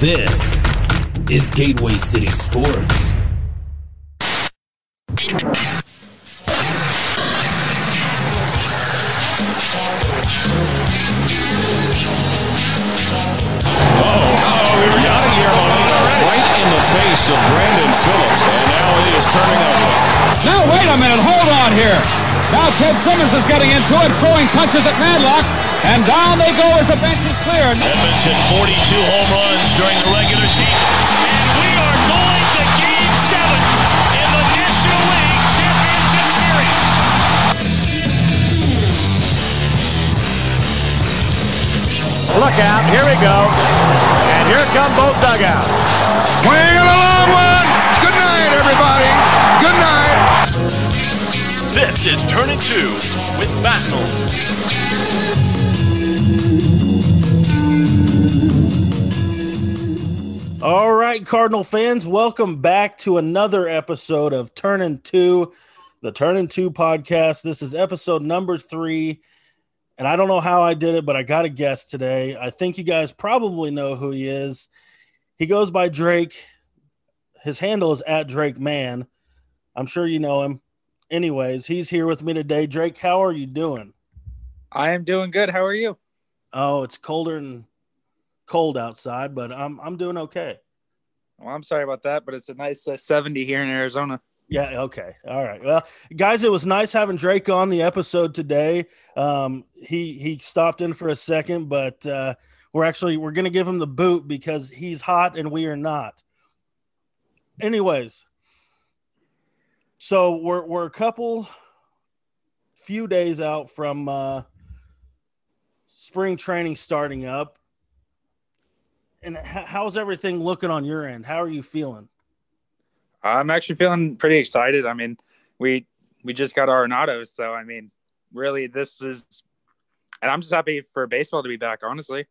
This is Gateway City Sports. Oh, right in the face of Brandon Phillips, and now he is turning over. Now, wait a minute. Hold on here. Now, Ted Simmons is getting into it, throwing punches at Madlock, and down they go as the bench is cleared. Edmonds hit 42 home runs during the regular season. And we are going to Game 7 in the National League Championship Series. Look out, here we go. And here come both dugouts. Swing a long one. Good night, everybody. Good night. This is Turn Turning 2 with Battle. All right, Cardinal fans, welcome back to another episode of Turn Two, the Turn Two podcast. This is episode number three, and I don't know how I did it, but I got a guest today. I think you guys probably know who he is. He goes by Drake. His handle is at Drake Man. I'm sure you know him. Anyways, he's here with me today. Drake, how are you doing? I am doing good. How are you? Oh, it's colder and cold outside, but I'm I'm doing okay. Well, I'm sorry about that, but it's a nice uh, 70 here in Arizona. Yeah. Okay. All right. Well, guys, it was nice having Drake on the episode today. Um, he he stopped in for a second, but uh, we're actually we're gonna give him the boot because he's hot and we are not. Anyways, so we're we're a couple few days out from uh, spring training starting up. And how's everything looking on your end? How are you feeling? I'm actually feeling pretty excited. I mean, we we just got our Renatos, so I mean, really, this is, and I'm just happy for baseball to be back. Honestly,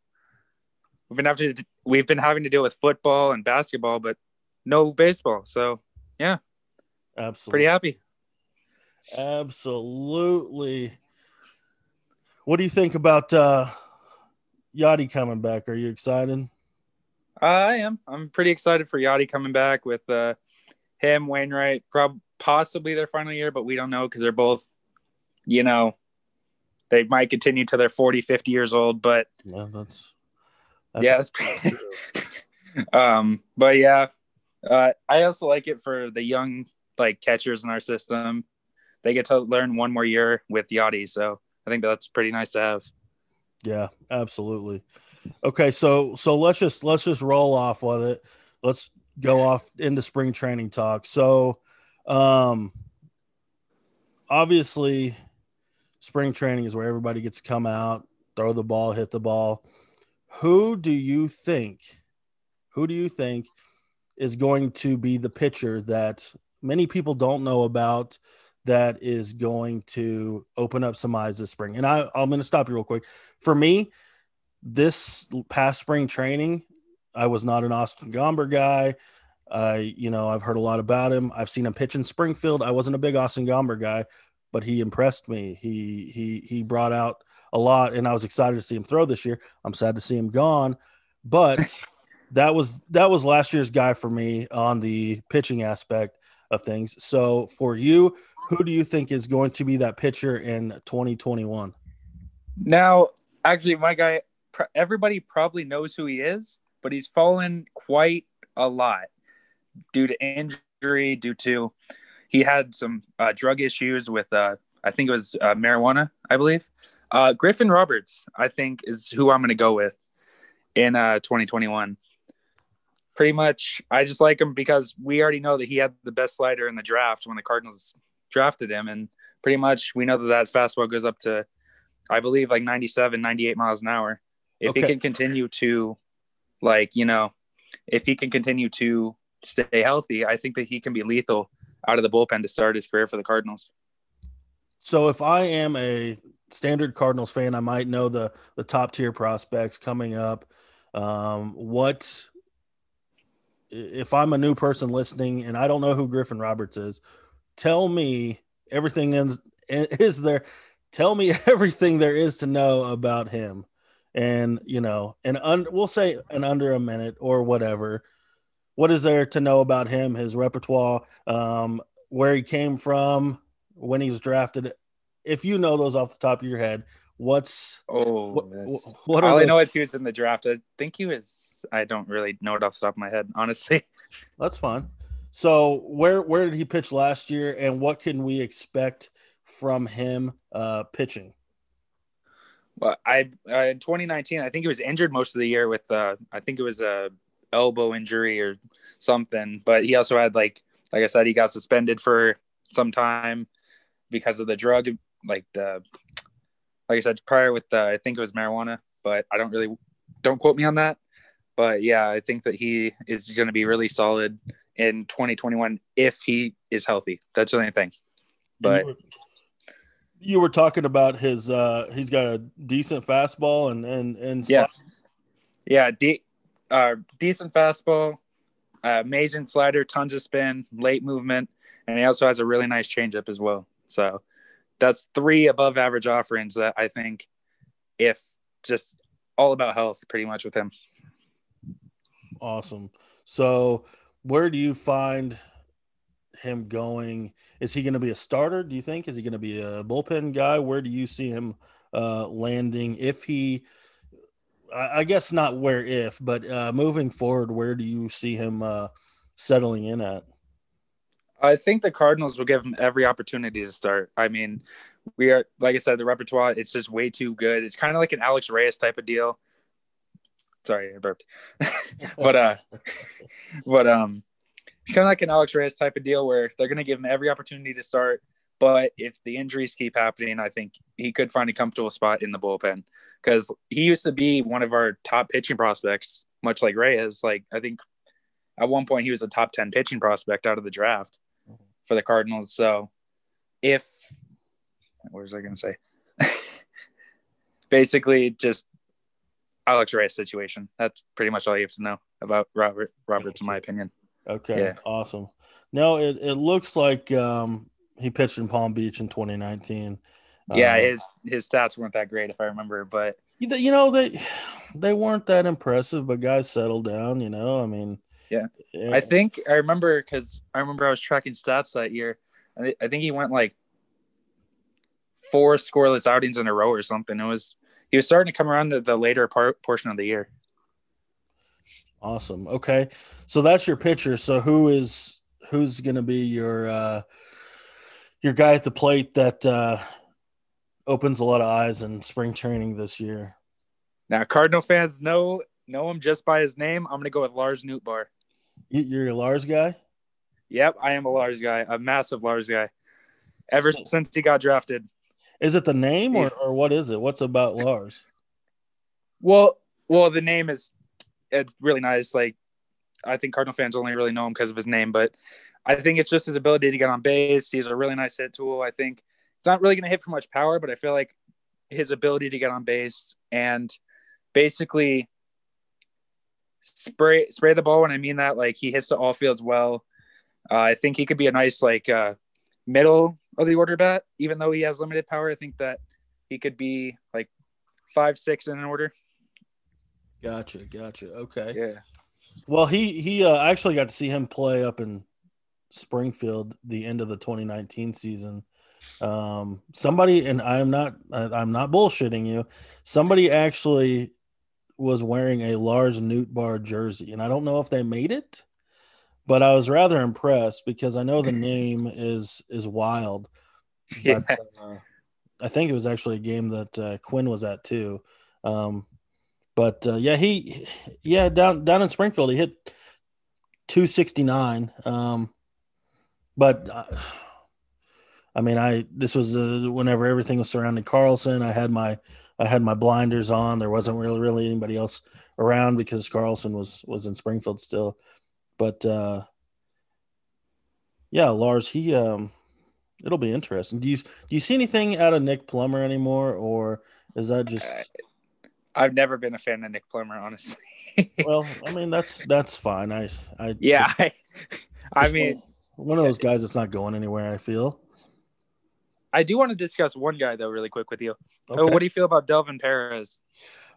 we've been having to we've been having to deal with football and basketball, but no baseball. So yeah, Absolutely. pretty happy. Absolutely. What do you think about uh Yadi coming back? Are you excited? I am. I'm pretty excited for Yadi coming back with uh, him, Wainwright, prob- possibly their final year, but we don't know because they're both, you know, they might continue to their 40, 50 years old. But Yeah, that's, that's yeah, that's pretty. um, but yeah, uh, I also like it for the young like catchers in our system. They get to learn one more year with Yadi, so I think that's pretty nice to have. yeah, absolutely. Okay, so so let's just let's just roll off with it. Let's go off into spring training talk. So um obviously spring training is where everybody gets to come out, throw the ball, hit the ball. Who do you think who do you think is going to be the pitcher that many people don't know about that is going to open up some eyes this spring? And I, I'm going to stop you real quick. For me, this past spring training, I was not an Austin Gomber guy. I, you know, I've heard a lot about him. I've seen him pitch in Springfield. I wasn't a big Austin Gomber guy, but he impressed me. He he he brought out a lot, and I was excited to see him throw this year. I'm sad to see him gone, but that was that was last year's guy for me on the pitching aspect of things. So for you, who do you think is going to be that pitcher in 2021? Now, actually, my guy, everybody probably knows who he is, but he's fallen quite a lot due to injury, due to he had some uh, drug issues with, uh, I think it was uh, marijuana, I believe. Uh, Griffin Roberts, I think, is who I'm going to go with in uh, 2021. Pretty much, I just like him because we already know that he had the best slider in the draft when the Cardinals drafted him. And pretty much, we know that that fastball goes up to I believe like 97, 98 miles an hour. If he can continue to, like, you know, if he can continue to stay healthy, I think that he can be lethal out of the bullpen to start his career for the Cardinals. So if I am a standard Cardinals fan, I might know the the top tier prospects coming up. Um, what if I'm a new person listening and I don't know who Griffin Roberts is? Tell me everything is is there. Tell me everything there is to know about him, and you know, and un- we'll say an under a minute or whatever. What is there to know about him, his repertoire, um, where he came from, when he was drafted? If you know those off the top of your head, what's Oh, what, what are all I know is he was in the draft. I think he was. I don't really know it off the top of my head, honestly. That's fine. So where where did he pitch last year, and what can we expect from him uh, pitching? Well, I uh, in 2019, I think he was injured most of the year with. Uh, I think it was a elbow injury or something. But he also had like, like I said, he got suspended for some time because of the drug, like the, like I said prior with the. I think it was marijuana, but I don't really, don't quote me on that. But yeah, I think that he is going to be really solid in 2021 if he is healthy. That's the only thing. But you were, you were talking about his uh, he's got a decent fastball and and and Yeah. Yeah, de- uh, decent fastball, uh, amazing slider, tons of spin, late movement, and he also has a really nice changeup as well. So that's three above average offerings that I think, if just all about health, pretty much with him. Awesome. So, where do you find him going? Is he going to be a starter? Do you think? Is he going to be a bullpen guy? Where do you see him uh, landing? If he, I guess not where if, but uh, moving forward, where do you see him uh, settling in at? I think the Cardinals will give him every opportunity to start. I mean, we are like I said, the repertoire it's just way too good. It's kind of like an Alex Reyes type of deal. Sorry, I burped. but uh, but um, it's kind of like an Alex Reyes type of deal where they're going to give him every opportunity to start. But if the injuries keep happening, I think he could find a comfortable spot in the bullpen because he used to be one of our top pitching prospects, much like Reyes. Like I think at one point he was a top ten pitching prospect out of the draft for the Cardinals. So if what was I going to say? Basically, just Alex Reyes situation. That's pretty much all you have to know about Robert Roberts, in my opinion. Okay, Yeah. awesome. No, it, it looks like um, he pitched in Palm Beach in 2019. Yeah, Um, his his stats weren't that great if I remember, but you you know they they weren't that impressive, but guys settled down. You know, I mean, Yeah. I think I remember because I remember I was tracking stats that year. I, I think he went like four scoreless outings in a row or something. It was he was starting to come around to the later part portion of the year. Awesome. Okay. So that's your pitcher. So who is who's going to be your uh your guy at the plate that uh opens a lot of eyes in spring training this year? Now, Cardinal fans know know him just by his name. I'm gonna go with Lars Nootbaar. You, you're a Lars guy? Yep, I am a Lars guy, a massive Lars guy. Ever So- since he got drafted. Is it the name or, or what is it? What's about Lars? Well, well, the name is it's really nice. Like I think Cardinal fans only really know him because of his name, but I think it's just his ability to get on base. He's a really nice hit tool. I think it's not really going to hit for much power, but I feel like his ability to get on base and basically spray spray the ball. And I mean that like he hits the all fields well. Uh, I think he could be a nice like uh, middle of the order bat, even though he has limited power. I think that he could be like five six in an order. Gotcha, gotcha. Okay. Yeah. Well, he he uh, actually got to see him play up in Springfield the end of the 2019 season. Um, somebody and I'm not I'm not bullshitting you. Somebody actually was wearing a Lars Bar jersey, and I don't know if they made it, but I was rather impressed because I know the name is is wild. Yeah. But, uh, I think it was actually a game that uh, Quinn was at too. Um, but uh, yeah, he yeah down down in Springfield he hit 269. Um, but uh, I mean, I this was uh, whenever everything was surrounding Carlson. I had my I had my blinders on. There wasn't really really anybody else around because Carlson was was in Springfield still. But uh, yeah, Lars, he um, it'll be interesting. Do you do you see anything out of Nick Plummer anymore, or is that just Uh, I've never been a fan of Nick Plummer, honestly. well? I mean, that's that's fine. I I yeah, I, I mean, one of those guys that's not going anywhere. I feel. I do want to discuss one guy though, really quick with you. Oh, what do you feel about Delvin Perez?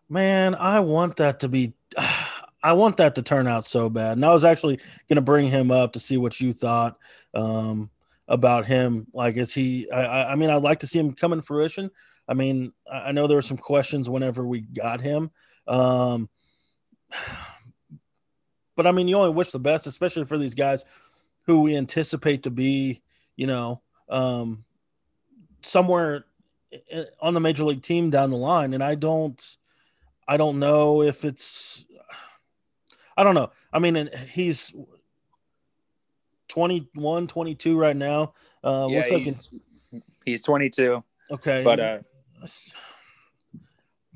Man, I want that to be. I want that to turn out so bad. And I was actually going to bring him up to see what you thought um, about him. Like, is he? I, I mean, I'd like to see him come in fruition. I mean, I know there were some questions whenever we got him. Um, but I mean, you only wish the best, especially for these guys who we anticipate to be, you know, um, somewhere on the major league team down the line. And I don't, I don't know if it's, I don't know. I mean, he's 21, 22 right now. Uh, yeah, looks he's, he's 22. Okay. But, uh,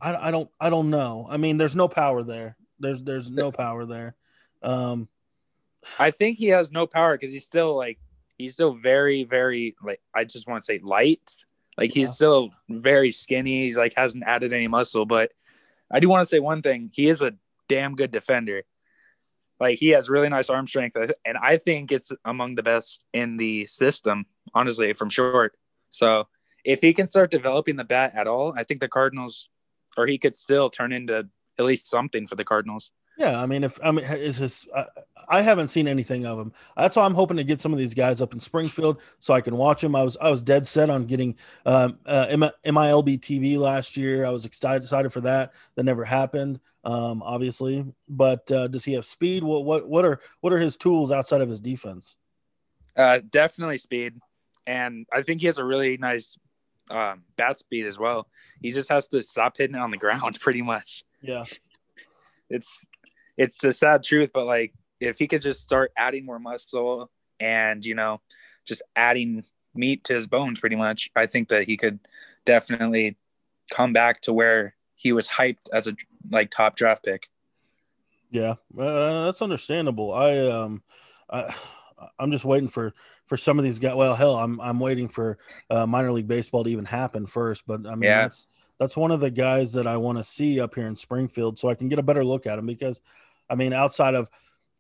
I, I don't, I don't know. I mean, there's no power there. There's, there's no power there. Um, I think he has no power because he's still like, he's still very, very like, I just want to say light. Like he's Yeah. still very skinny. He's like hasn't added any muscle, but I do want to say one thing. He is a damn good defender. Like he has really nice arm strength, uh, and I think it's among the best in the system, honestly, from short. So if he can start developing the bat at all, I think the Cardinals, or he could still turn into at least something for the Cardinals. Yeah, I mean, if I mean, is his? I, I haven't seen anything of him. That's why I'm hoping to get some of these guys up in Springfield so I can watch them. I was I was dead set on getting um, uh, MILB TV last year. I was excited excited for that. That never happened, um, obviously. But uh, does he have speed? What what what are what are his tools outside of his defense? Uh, definitely speed, and I think he has a really nice um, bat speed as well. He just has to stop hitting it on the ground, pretty much. Yeah, It's it's the sad truth, but like if he could just start adding more muscle and you know just adding meat to his bones, pretty much, I think that he could definitely come back to where he was hyped as a like top draft pick. yeah, uh, that's understandable. I um, I I'm just waiting for for some of these guys. Well, hell, I'm I'm waiting for uh, minor league baseball to even happen first. But I mean, Yeah. that's that's one of the guys that I want to see up here in Springfield, so I can get a better look at him. Because, I mean, outside of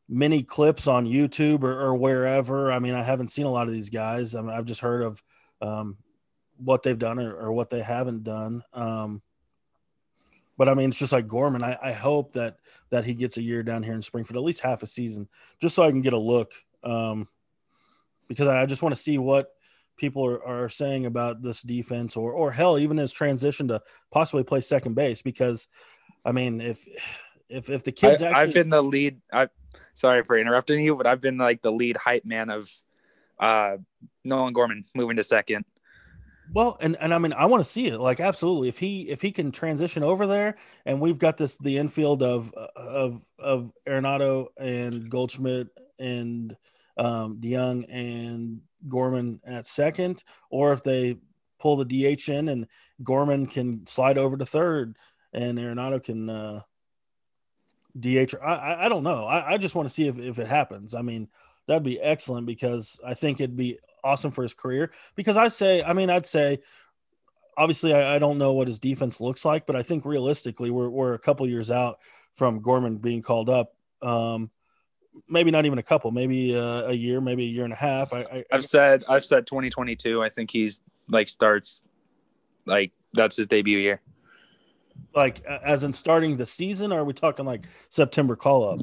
many clips on YouTube or, or wherever, I mean, I haven't seen a lot of these guys. I mean, I've just heard of um, what they've done or, or what they haven't done. Um, but I mean, it's just like Gorman. I, I hope that that he gets a year down here in Springfield, at least half a season, just so I can get a look. Um, because I just want to see what people are, are saying about this defense, or or hell, even his transition to possibly play second base. Because, I mean, if if if the kids I, actually, I've been the lead. I sorry for interrupting you, but I've been like the lead hype man of uh, Nolan Gorman moving to second. Well, and, and I mean, I want to see it. Like, absolutely. If he if he can transition over there, and we've got this the infield of of of Arenado and Goldschmidt and um, DeJong and Gorman at second, or if they pull the DH in and Gorman can slide over to third, and Arenado can uh, DH. I I, don't know. I, I just want to see if if it happens. I mean, that'd be excellent because I think it'd be awesome for his career. Because I say, I mean, I'd say, obviously, I, I don't know what his defense looks like, but I think realistically, we're we're a couple years out from Gorman being called up. Um, maybe not even a couple, maybe uh, a year, maybe a year and a half. I, I've said I've said 2022. I think he's like starts like that's his debut year. Like as in starting the season. Or are we talking like September call up?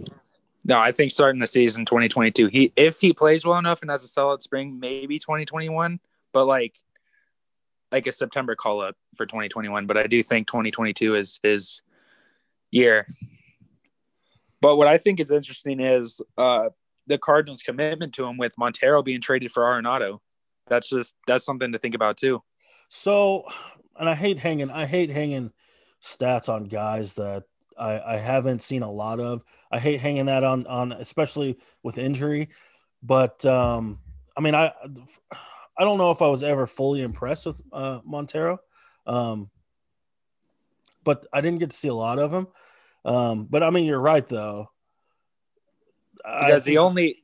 No, I think starting the season 2022. He if he plays well enough and has a solid spring, maybe 2021. But like like a September call up for 2021. But I do think 2022 is his year. But what I think is interesting is uh, the Cardinals' commitment to him with Montero being traded for Arenado. That's just that's something to think about too. So, and I hate hanging, I hate hanging stats on guys that I, I haven't seen a lot of. I hate hanging that on, on especially with injury. But um, I mean, I, I don't know if I was ever fully impressed with uh, Montero, um, but I didn't get to see a lot of him. Um, but I mean, you're right though. I Because the only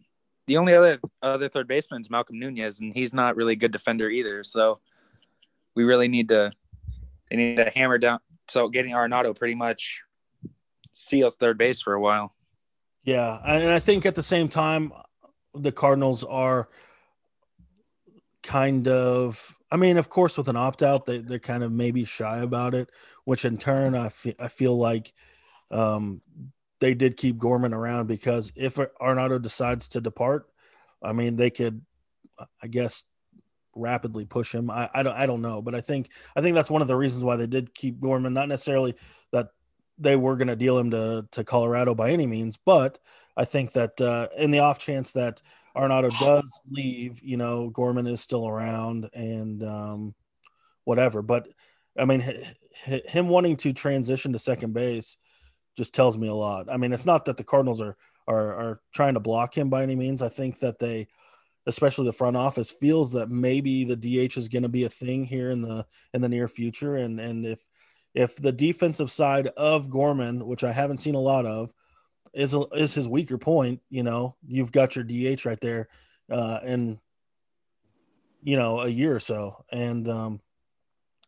the only other other third baseman is Malcom Nunez, and he's not really a good defender either. So we really need to they need to hammer down. So getting Arenado pretty much seals third base for a while. Yeah, and I think at the same time, the Cardinals are kind of I mean, of course, with an opt out, they they're kind of maybe shy about it, which in turn, I feel I feel like um, they did keep Gorman around because if Arenado decides to depart, I mean, they could, I guess, rapidly push him. I, I don't I don't know, but I think I think that's one of the reasons why they did keep Gorman. Not necessarily that they were going to deal him to to Colorado by any means, but I think that uh, in the off chance that Arenado does leave, you know, Gorman is still around and um, whatever. But I mean, h- him wanting to transition to second base just tells me a lot. I mean, it's not that the Cardinals are are are trying to block him by any means. I think that they especially the front office feels that maybe the DH is going to be a thing here in the in the near future. And and if if the defensive side of Gorman, which I haven't seen a lot of, is is his weaker point, you know, you've got your DH right there uh in you know, a year or so. And um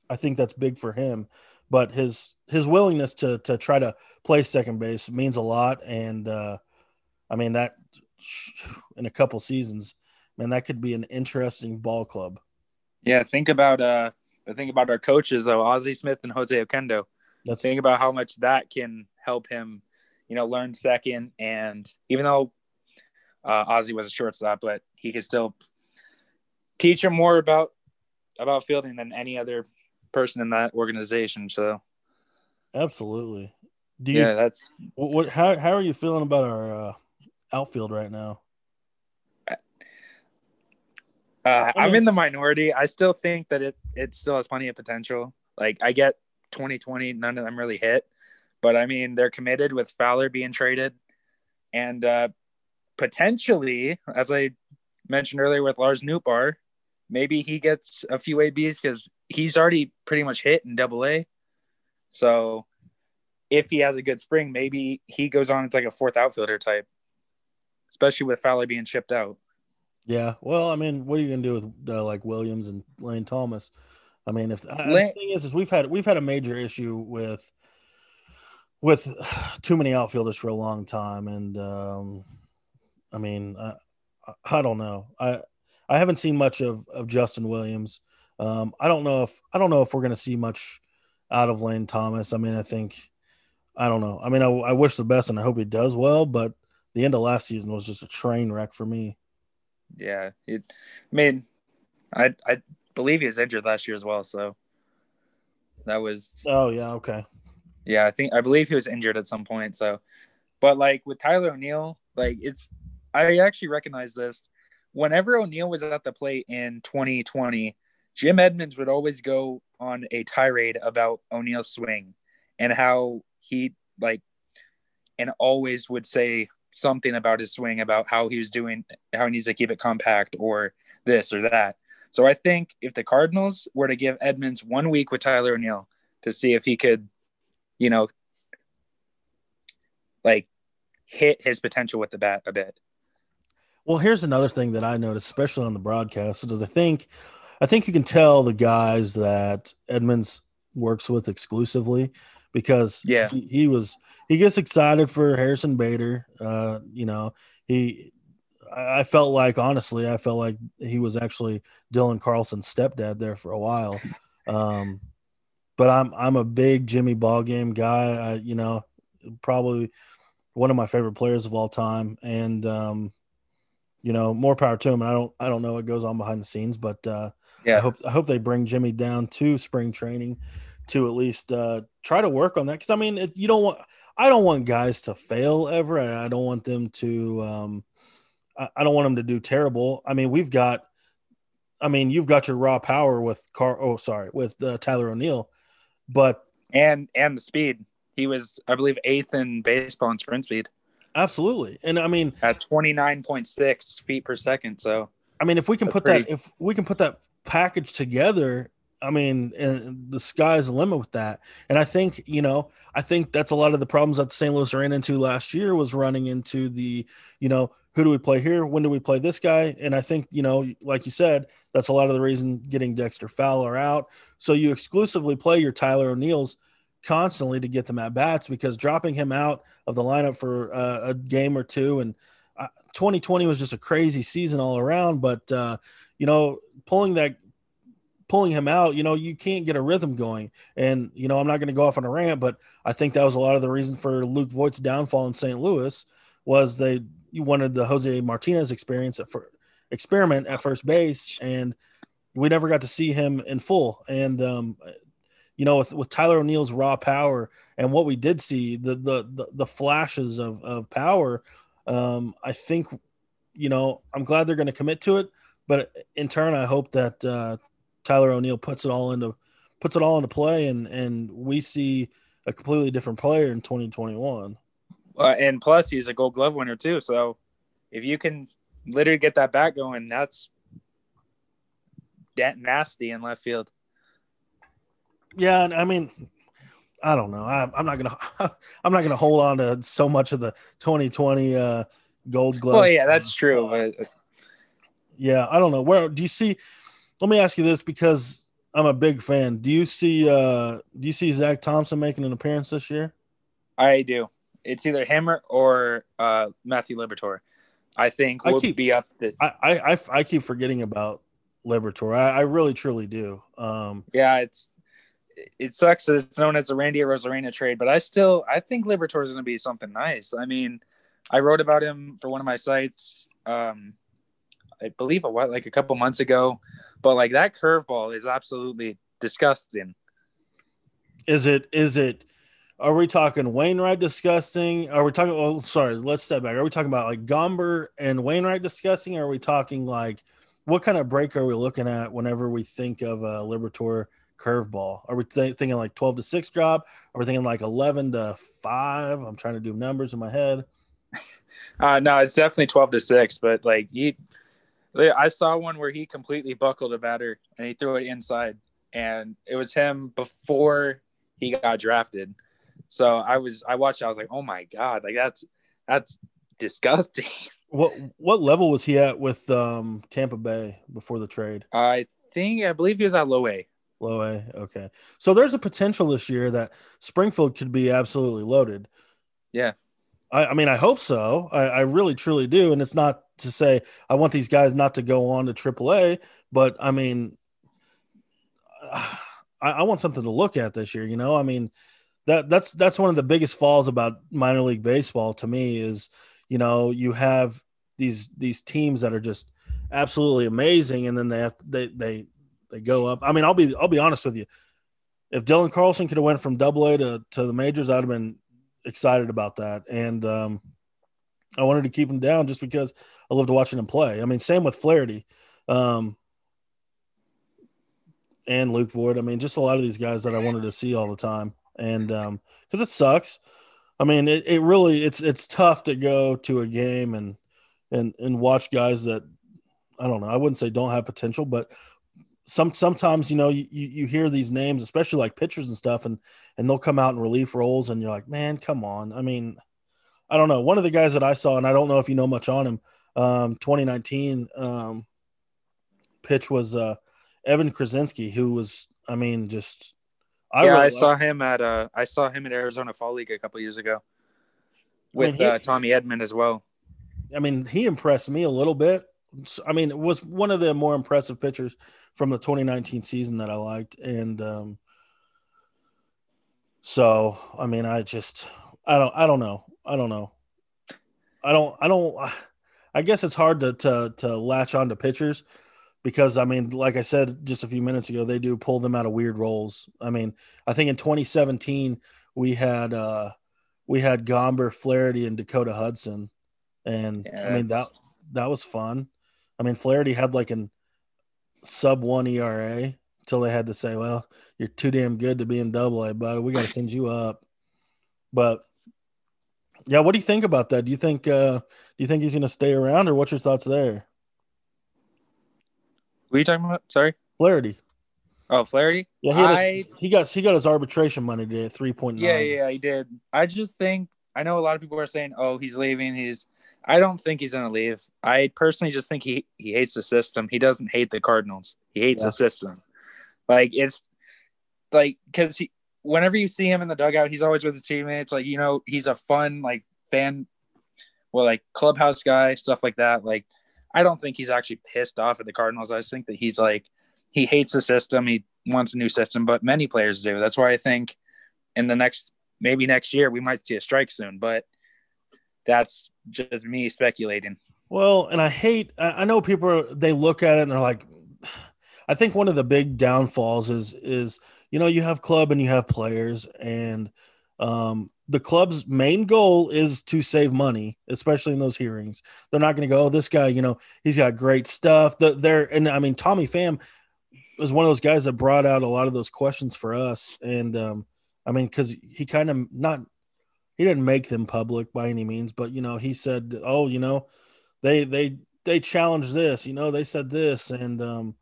I think that's big for him, but his his willingness to to try to play second base means a lot. And uh I mean that in a couple seasons man, that could be an interesting ball club. Yeah, think about uh think about our coaches though, Ozzie Smith and Jose Oquendo. Let's think about how much that can help him, you know, learn second. And even though uh, Ozzie was a shortstop, but he could still teach him more about about fielding than any other person in that organization. So, absolutely. Do you, yeah, that's what, what. How how are you feeling about our uh, outfield right now? Uh, I'm in the minority. I still think that it it still has plenty of potential. Like I get 2020, none of them really hit, but I mean they're committed with Fowler being traded, and uh, potentially, as I mentioned earlier with Lars Nootbaar, maybe he gets a few ABs because he's already pretty much hit in Double A. So if he has a good spring, maybe he goes on. It's like a fourth outfielder type, especially with Fowler being shipped out. Yeah, well, I mean, what are you gonna do with uh, like Williams and Lane Thomas? I mean, if Lane, the thing is, is we've had we've had a major issue with with too many outfielders for a long time, and um, I mean, I, I don't know. I I haven't seen much of of Justin Williams. Um, I don't know if I don't know if we're gonna see much out of Lane Thomas. I mean, I think I don't know. I mean, I, I wish the best, and I hope he does well, but the end of last season was just a train wreck for me yeah, it. I mean, I I believe he was injured last year as well. So that was. Oh yeah. Okay. Yeah, I think I believe he was injured at some point. So, but like with Tyler O'Neill, like it's, I actually recognize this. Whenever O'Neill was at the plate in 2020, Jim Edmonds would always go on a tirade about O'Neill's swing and how he like, and always would say something about his swing, about how he was doing, how he needs to keep it compact or this or that. So I think if the Cardinals were to give Edmonds one week with Tyler O'Neill to see if he could, you know, like hit his potential with the bat a bit. Well, here's another thing that I noticed, especially on the broadcast, is I think I think you can tell the guys that Edmonds works with exclusively because yeah, he, he was he gets excited for Harrison Bader. Uh, you know, he I felt like honestly, I felt like he was actually Dylan Carlson's stepdad there for a while. Um, but I'm I'm a big Jimmy Ballgame guy. I, you know, probably one of my favorite players of all time, and um, you know, more power to him. And I don't I don't know what goes on behind the scenes, but uh, yeah, I hope I hope they bring Jimmy down to spring training to at least uh, try to work on that. Because I mean, it, you don't want I don't want guys to fail ever. I don't want them to. Um, I, I don't want them to do terrible. I mean, we've got. I mean, you've got your raw power with Car. Oh, sorry, with uh, Tyler O'Neill, but and and the speed. He was, I believe, eighth in baseball in sprint speed. Absolutely, and I mean at twenty nine point six feet per second. So I mean, if we can put pretty... that, if we can put that package together I mean, and the sky's the limit with that. And I think, you know, I think that's a lot of the problems that St. Louis ran into last year was running into the, you know, who do we play here? When do we play this guy? And I think, you know, like you said, that's a lot of the reason getting Dexter Fowler out. So you exclusively play your Tyler O'Neill's constantly to get them at bats because dropping him out of the lineup for uh, a game or two and uh, 2020 was just a crazy season all around. But, uh, you know, pulling that pulling him out, you know, you can't get a rhythm going. And you know, I'm not going to go off on a rant, but I think that was a lot of the reason for Luke Voit's downfall in St. Louis was they you wanted the Jose Martinez experience at for, experiment at first base, and we never got to see him in full. And um, you know, with, with Tyler O'Neill's raw power and what we did see, the the the, the flashes of of power, um, I think, you know, I'm glad they're going to commit to it. But in turn, I hope that uh, Tyler O'Neill puts it all into puts it all into play, and and we see a completely different player in 2021. Uh, and plus, he's a Gold Glove winner too. So if you can literally get that back going, that's that nasty in left field. Yeah, and I mean, I don't know. I, am not gonna. I'm not gonna hold on to so much of the 2020 uh, Gold Glove. Well, yeah, that's true. But... Yeah, I don't know. Where do you see? Let me ask you this because I'm a big fan. Do you see? uh Do you see Zack Thompson making an appearance this year? I do. It's either him or uh, Matthew Liberatore. I think will keep, be up. The- I, I I keep forgetting about Liberatore. I, I really truly do. Um, yeah, it's it sucks that it's known as the Randy Arozarena trade, but I still I think Liberatore is going to be something nice. I mean, I wrote about him for one of my sites. Um, I believe a what like a couple months ago, but like that curveball is absolutely disgusting. Is it? Is it? Are we talking Wainwright disgusting? Are we talking? Oh, sorry. Let's step back. Are we talking about like Gomber and Wainwright disgusting? Or are we talking like what kind of break are we looking at whenever we think of a Liberatore curveball? Are we th- thinking like 12 to 6 drop? Are we thinking like 11 to 5? I'm trying to do numbers in my head. Uh, no, it's definitely 12 to 6, but like he, I saw one where he completely buckled a batter and he threw it inside, and it was him before he got drafted. So I was, I watched, I was like, oh my God, like that's, that's disgusting. What, what level was he at with um, Tampa Bay before the trade? I think, I believe he was at low A. Low A. Okay. So there's a potential this year that Springfield could be absolutely loaded. Yeah. I, I mean, I hope so. I, I, really, truly do. And it's not to say I want these guys not to go on to AAA, but I mean, I, I want something to look at this year. You know, I mean, that that's that's one of the biggest falls about minor league baseball to me is, you know, you have these these teams that are just absolutely amazing, and then they have they they they go up. I mean, I'll be I'll be honest with you. If Dylan Carlson could have went from Double A to to the majors, I'd have been excited about that. And um, I wanted to keep him down just because I loved watching him play. I mean, same with Flaherty. Um, and Luke Voit. I mean, just a lot of these guys that I wanted to see all the time. And um because um, it sucks. I mean, it, it really it's it's tough to go to a game and and and watch guys that I don't know. I wouldn't say don't have potential, but some sometimes you know you, you hear these names especially like pitchers and stuff and and they'll come out in relief roles and you're like man come on. I mean i don't know. One of the guys that i saw and i don't know if you know much on him um 2019 um pitch was uh evan kruczynski who was i mean just I yeah really i saw him at uh i saw him at arizona fall league a couple years ago with I mean, he, uh, tommy edman as well. I mean he impressed me a little bit. I mean, it was one of the more impressive pitchers from the 2019 season that I liked. And um, so, I mean, I just, I don't, I don't know. I don't know. I don't, I don't, I guess it's hard to, to, to latch on to pitchers because I mean, like I said just a few minutes ago, they do pull them out of weird roles. I mean, I think in 2017 we had, uh, we had Gomber, Flaherty, and Dakota Hudson, and yeah, I mean that that was fun. I mean, Flaherty had like an sub one ERA until they had to say, "Well, you're too damn good to be in Double A, but we got to send you up." But yeah, what do you think about that? Do you think uh, do you think he's going to stay around, or what's your thoughts there? What are you talking about? Sorry, Flaherty. Oh, Flaherty. Yeah, he, I, he got he got his arbitration money today at three point nine. Yeah, yeah, he did. I just think I know a lot of people are saying, "Oh, he's leaving. He's I don't think he's going to leave. I personally just think he he hates the system. He doesn't hate the Cardinals. He hates yeah. the system. Like it's like because he whenever you see him in the dugout, he's always with his teammates. Like you know, he's a fun like fan, well, like clubhouse guy, stuff like that. Like I don't think he's actually pissed off at the Cardinals. I just think that he's like he hates the system. He wants a new system, but many players do. That's why I think in the next maybe next year we might see a strike soon. But that's just me speculating. Well, and I hate. I know people are, they look at it and they're like, I think one of the big downfalls is is you know you have club and you have players and um, the club's main goal is to save money, especially in those hearings. They're not going to go, oh, this guy, you know, he's got great stuff. The, they're and I mean Tommy Pham was one of those guys that brought out a lot of those questions for us, and um, I mean because he kind of not he didn't make them public by any means, but you know he said, oh, you know, they they they challenged this, you know, they said this, and um,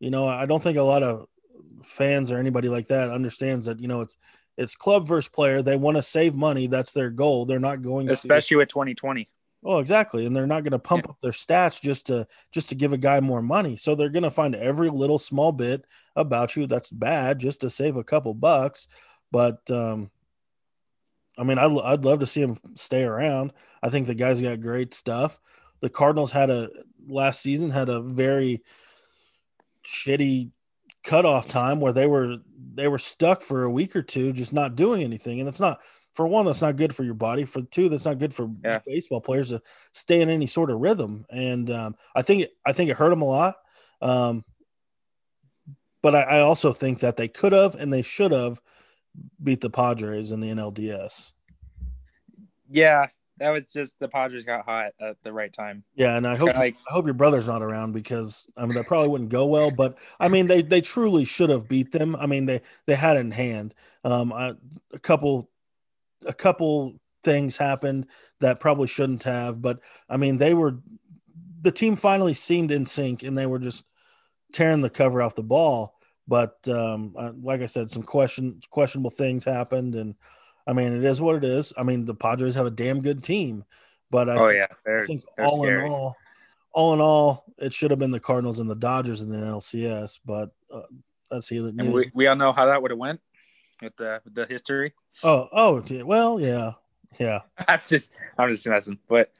you know, I don't think a lot of fans or anybody like that understands that you know it's it's club versus player. They want to save money. That's their goal. They're not going Especially with 2020. to. Oh, exactly. And they're not going to pump up their stats just to just to give a guy more money. So they're going to find every little small bit about you that's bad just to save a couple bucks. But um, I mean, I'd, I'd love to see him stay around. I think the guy's got great stuff. The Cardinals had a last season had a very shitty cutoff time where they were they were stuck for a week or two just not doing anything and it's not for one that's not good for your body for two that's not good for Yeah. baseball players to stay in any sort of rhythm and um, i think it, i think it hurt them a lot um, but I, I also think that they could have and they should have beat the padres in the nlds Yeah, that was just the Padres got hot at the right time. Yeah, and I hope like- I hope your brother's not around because I mean that probably wouldn't go well. But I mean they they truly should have beat them. I mean they they had it in hand. Um, I, a couple a couple things happened that probably shouldn't have, but I mean they were the team finally seemed in sync and they were just tearing the cover off the ball. But um, uh, like I said, some question questionable things happened, and I mean it is what it is. I mean the Padres have a damn good team, but I oh thi- yeah, I think all scary. in all, all in all, it should have been the Cardinals and the Dodgers in the LCS. but uh, that's either. and we, we all know how that would have went with the with the history. oh, oh, well, yeah, yeah, I'm just I'm just messing, but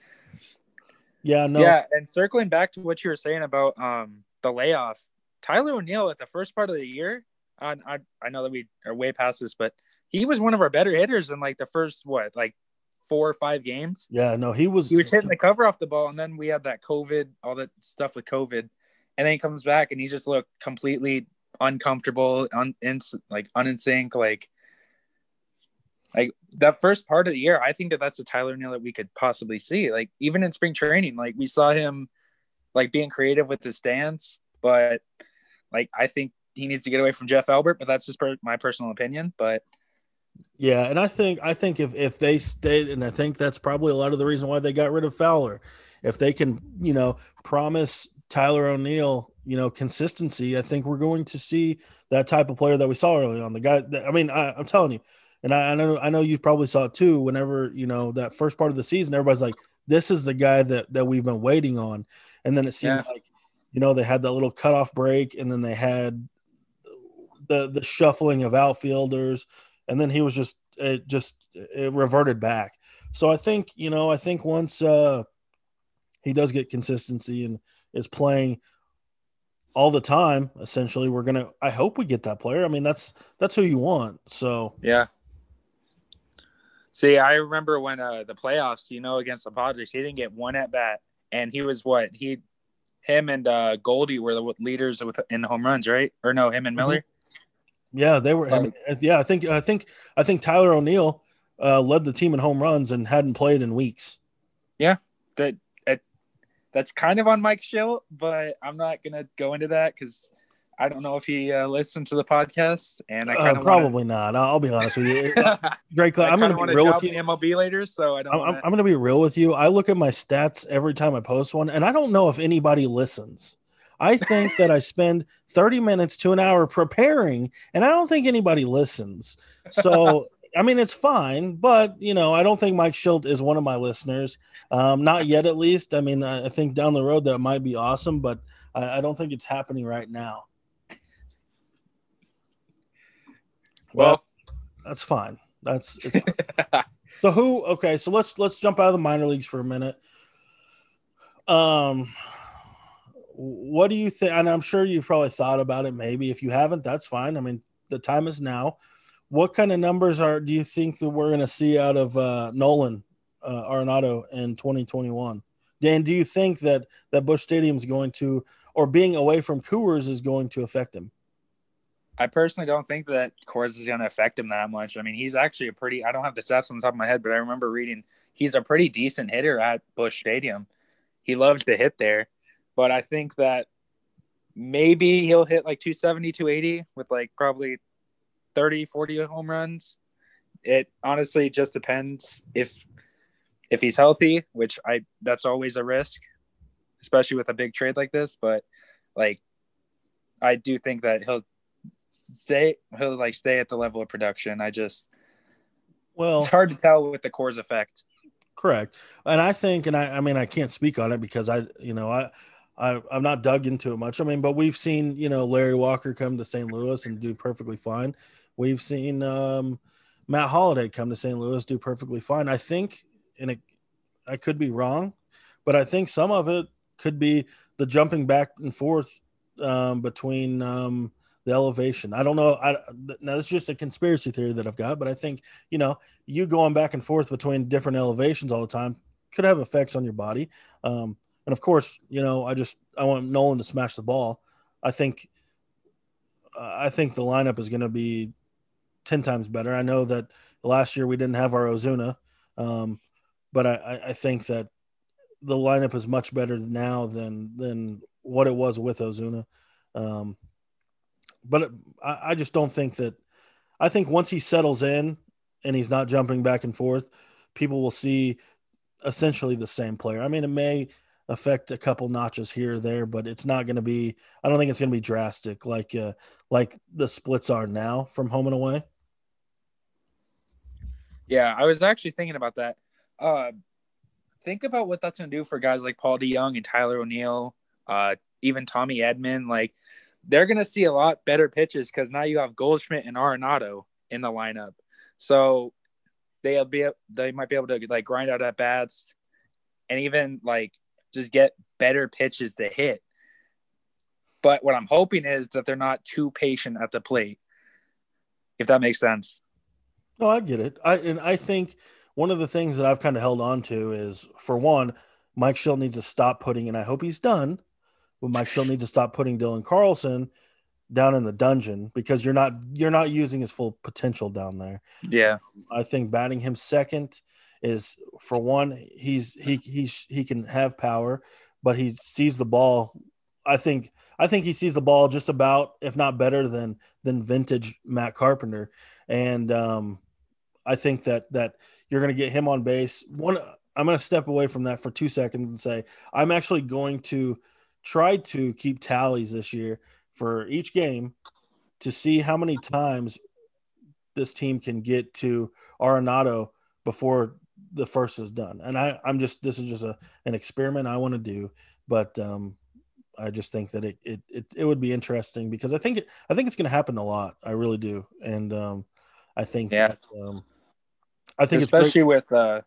yeah. No, yeah. And circling back to what you were saying about um the layoff, Tyler O'Neill at the first part of the year. I I, I know that we are way past this, but he was one of our better hitters in like the first what like four or five games. yeah, no. He was. He was hitting the cover off the ball, and then we had that COVID, all that stuff with COVID, and then he comes back and he just looked completely uncomfortable, un, in, like unin sync, like like that first part of the year. I think that that's the Tyler Neal that we could possibly see. Like even in spring training, like we saw him like being creative with his stance, but like I think he needs to get away from Jeff Albert. But that's just per- my personal opinion. But Yeah, and I think I think if if they stayed, and I think that's probably a lot of the reason why they got rid of Fowler. If they can, you know, promise Tyler O'Neill, you know, consistency, I think we're going to see that type of player that we saw early on. The guy, that, I mean, I, I'm telling you, and I, I know I know you probably saw it too. Whenever you know that first part of the season, everybody's like, "This is the guy that that we've been waiting on," and then it seems Yeah. like, you know, they had that little cutoff break, and then they had the the shuffling of outfielders and then he was just it just it reverted back. So I think you know I think once uh, he does get consistency and is playing all the time, essentially, we're gonna. I hope we get that player. I mean, that's that's who you want. So Yeah. See, I remember when uh, the playoffs, you know, against the Padres, he didn't get one at bat, and he was what he, him and uh, Goldie were the leaders with in home runs, right? Or no, him and Miller. yeah, they were. I mean, yeah, I think I think I think Tyler O'Neill uh, led the team in home runs and hadn't played in weeks. Yeah, that it, that's kind of on Mike Shildt, but I'm not gonna go into that because I don't know if he uh, listened to the podcast, and I Uh, kind of probably not. I'll, I'll be honest with you. Great, I'm going to be real with you. MLB later, so I don't. I'm, wanna- I'm going to be real with you. I look at my stats every time I post one, and I don't know if anybody listens. I think that I spend 30 minutes to an hour preparing, and I don't think anybody listens. So, I mean, it's fine, but you know, I don't think Mike Shildt is one of my listeners. Um, not yet, at least. I mean, I I think down the road that might be awesome, but I, I don't think it's happening right now. Well, That's fine. That's it's fine. so who? Okay, so let's let's jump out of the minor leagues for a minute. Um, what do you think? And I'm sure you've probably thought about it. Maybe if you haven't, that's fine. I mean, the time is now. What kind of numbers are do you think that we're going to see out of uh, Nolan uh, Arenado in 2021? Dan, do you think that that Busch Stadium is going to, or being away from Coors is going to affect him? I personally don't think that Coors is going to affect him that much. I mean, he's actually a pretty, I don't have the stats on the top of my head, but I remember reading he's a pretty decent hitter at Busch Stadium. He loves to hit there. But I think that maybe he'll hit like 270, 280 with like probably 30, 40 home runs. It honestly just depends if if he's healthy, which I that's always a risk, especially with a big trade like this. But like I do think that he'll stay he'll like stay at the level of production. I just well it's hard to tell with the Coors effect. Correct. And I think and I I mean I can't speak on it because I you know I I, I've not dug into it much. I mean, but we've seen, you know, Larry Walker come to St. Louis and do perfectly fine. We've seen um, Matt Holliday come to St. Louis do perfectly fine. I think, and it, I could be wrong, but I think some of it could be the jumping back and forth um, between um, the elevation. I don't know. I now it's just a conspiracy theory that I've got, but I think you know you going back and forth between different elevations all the time could have effects on your body. Um, and of course, you know, I just I want Nolan to smash the ball. I think I think the lineup is going to be ten times better. I know that last year we didn't have our Ozuna, um, but I, I think that the lineup is much better now than than what it was with Ozuna. Um, but I, I just don't think that. I think once he settles in and he's not jumping back and forth, people will see essentially the same player. I mean, it may affect a couple notches here or there, but it's not going to be. I don't think it's going to be drastic like uh, like the splits are now from home and away. Yeah, I was actually thinking about that. Uh, think about what that's going to do for guys like Paul DeJong and Tyler O'Neill, uh, even Tommy Edman. Like they're going to see a lot better pitches because now you have Goldschmidt and Arenado in the lineup. So they'll be they might be able to like grind out at bats and even like just get better pitches to hit. But what I'm hoping is that they're not too patient at the plate, if that makes sense. No, I get it. I and I think one of the things that I've kind of held on to is for one, Mike Shildt needs to stop putting, and I hope he's done, but Mike Shildt needs to stop putting Dylan Carlson down in the dungeon because you're not you're not using his full potential down there. Yeah. I think batting him second is for one, he's he he's he can have power, but he sees the ball. I think I think he sees the ball just about, if not better than than vintage Matt Carpenter, and um, I think that that you're going to get him on base. One, I'm going to step away from that for two seconds and say I'm actually going to try to keep tallies this year for each game to see how many times this team can get to Arenado before the first is done. And I, I'm just this is just a an experiment I want to do, but um, I just think that it, it it it would be interesting because I think it, I think it's going to happen a lot. I really do, and um, I think yeah. That, um, I think especially with uh,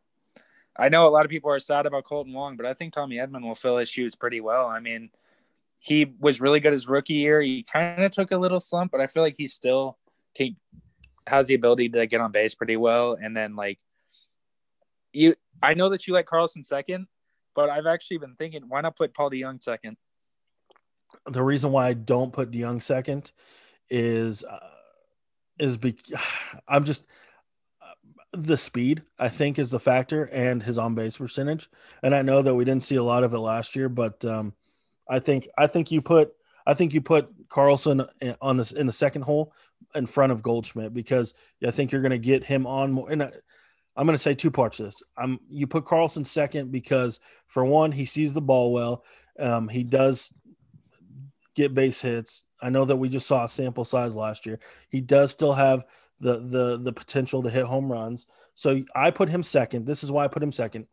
I know a lot of people are sad about Kolten Wong, but I think Tommy Edman will fill his shoes pretty well. I mean, he was really good his rookie year. He kind of took a little slump, but I feel like he still take, has the ability to get on base pretty well. And then like you I know that you like Carlson second, but I've actually been thinking why not put Paul DeJong second? The reason why I don't put DeJong second is uh, is be I'm just the speed I think is the factor and his on base percentage. And I know that we didn't see a lot of it last year, but um, I think I think you put I think you put Carlson on this in the second hole in front of Goldschmidt because I think you're going to get him on more. And I'm going to say two parts of this. I'm you put Carlson second because for one, he sees the ball well. Um, he does get base hits. I know that we just saw a sample size last year. He does still have the the the potential to hit home runs. So I put him second. This is why I put him second.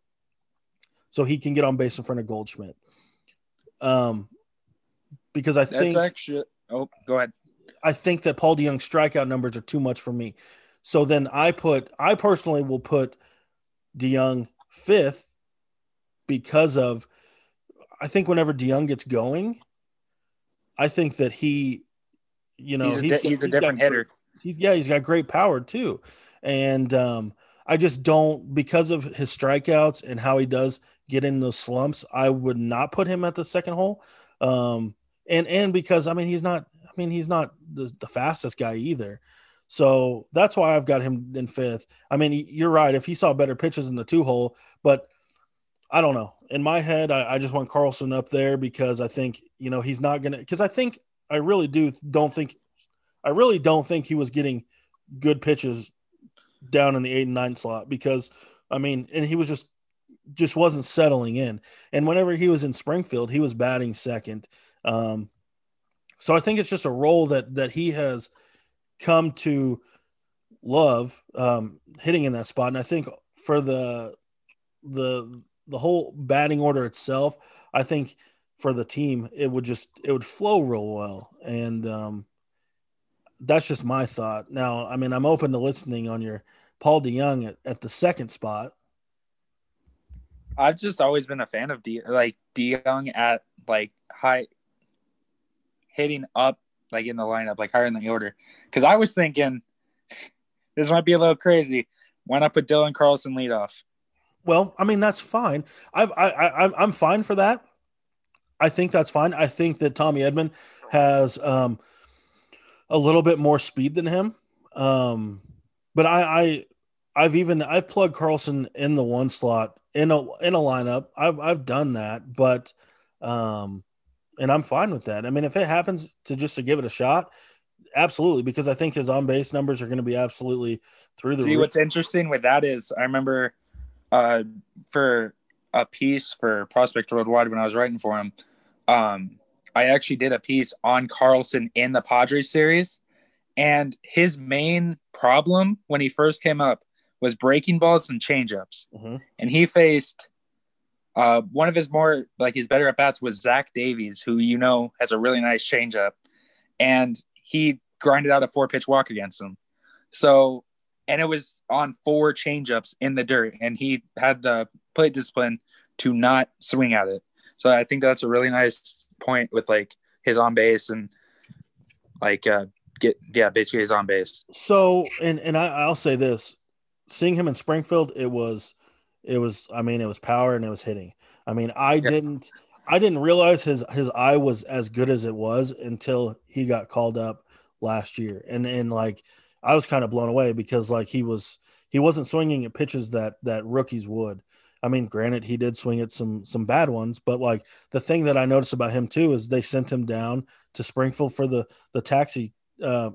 So he can get on base in front of Goldschmidt. Um, because I That's think actually. Oh, go ahead. I think that Paul DeJong's strikeout numbers are too much for me. So then I put, I personally will put DeJong fifth because of, I think whenever DeJong gets going, I think that he, you know, he's a, di- he's a got different great- hitter. He's yeah, he's got great power too, and um, I just don't because of his strikeouts and how he does get in those slumps. I would not put him at the second hole, um, and and because I mean he's not. I mean he's not the, the fastest guy either. So that's why I've got him in fifth. I mean, you're right. If he saw better pitches in the two hole, but I don't know. In my head, I, I just want Carlson up there because I think you know he's not gonna. Because I think I really do don't think I really don't think he was getting good pitches down in the eight and nine slot because I mean, and he was just just wasn't settling in. And whenever he was in Springfield, he was batting second. Um, so I think it's just a role that that he has come to love um, hitting in that spot. And I think for the the the whole batting order itself, I think for the team it would just it would flow real well. And um, that's just my thought. Now, I mean, I'm open to listening on your Paul DeJong at, at the second spot. I've just always been a fan of D like DeJong at like high hitting up like in the lineup, like higher in the order. Because I was thinking this might be a little crazy. Why not put Dylan Carlson lead off? Well, I mean, that's fine. I've, I, I, I'm fine for that. I think that's fine. I think that Tommy Edman has um, a little bit more speed than him. Um, but I, I, I've even I've plugged Carlson in the one slot in a in a lineup. I've I've done that, but um, and I'm fine with that. I mean, if it happens to just to give it a shot, absolutely, because I think his on base numbers are going to be absolutely through the See, roof. what's interesting with that is I remember uh, for a piece for Prospect Worldwide when I was writing for him, um, I actually did a piece on Carlson in the Padres series. And his main problem when he first came up was breaking balls and changeups. Mhm. And he faced uh, one of his more, like his better at bats was Zach Davies, who you know has a really nice changeup. And he grinded out a four pitch walk against him. So and it was on four changeups in the dirt, and he had the plate discipline to not swing at it. So I think that's a really nice point with like his on base and like uh get yeah basically his on base. So, and and I, I'll say this: seeing him in Springfield, it was, it was. I mean, it was power and it was hitting. I mean, I didn't, I didn't realize his his eye was as good as it was until he got called up last year, and and like I was kind of blown away because like he was he wasn't swinging at pitches that that rookies would. I mean, granted, he did swing at some some bad ones, but like the thing that I noticed about him too is they sent him down to Springfield for the the taxi uh,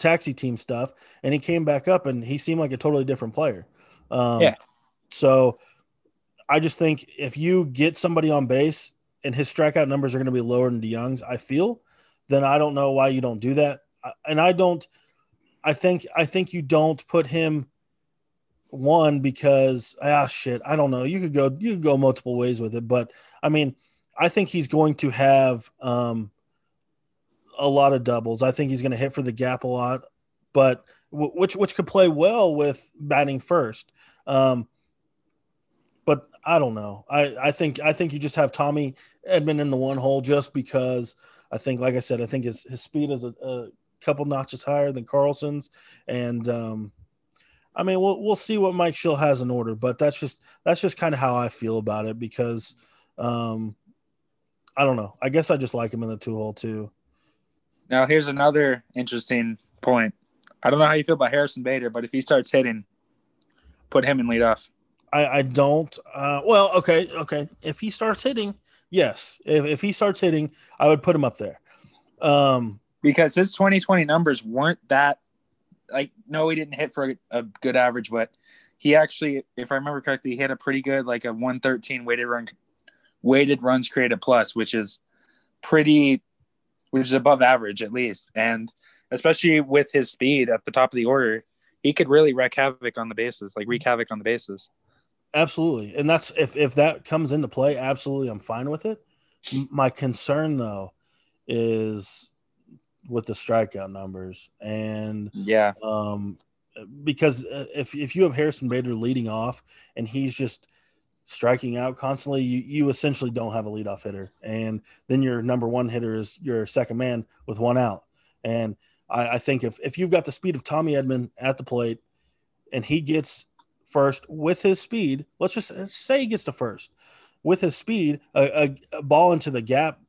taxi team stuff, and he came back up and he seemed like a totally different player. Um, Yeah. So I just think if you get somebody on base and his strikeout numbers are going to be lower than DeJong's, I feel, then I don't know why you don't do that. And I don't. I think I think you don't put him one because ah shit I don't know. You could go you could go multiple ways with it but I mean I think he's going to have um a lot of doubles. I think he's going to hit for the gap a lot but w- which which could play well with batting first. Um but I don't know. I I think I think you just have Tommy Edman in the one hole just because I think like I said I think his his speed is a, a couple notches higher than Carlson's and um I mean, we'll we'll see what Mike Shildt has in order, but that's just that's just kind of how I feel about it because um I don't know. I guess I just like him in the two hole too. Now here's another interesting point. I don't know how you feel about Harrison Bader, but if he starts hitting, put him in lead off. I I don't. Uh, well, okay, okay. If he starts hitting, yes. If if he starts hitting, I would put him up there. Um, because his 2020 numbers weren't that like no he didn't hit for a, a good average but he actually if i remember correctly he hit a pretty good like a 113 weighted run weighted runs created plus which is pretty which is above average at least. And especially with his speed at the top of the order he could really wreak havoc on the bases like wreak havoc on the bases. Absolutely, and that's if if that comes into play, absolutely, I'm fine with it. My concern though is with the strikeout numbers and yeah um, because uh, if if you have Harrison Bader leading off and he's just striking out constantly, you, you essentially don't have a leadoff hitter. And then your number one hitter is your second man with one out. And I, I think if, if you've got the speed of Tommy Edman at the plate and he gets first with his speed, let's just say he gets to first with his speed, a, a, a ball into the gap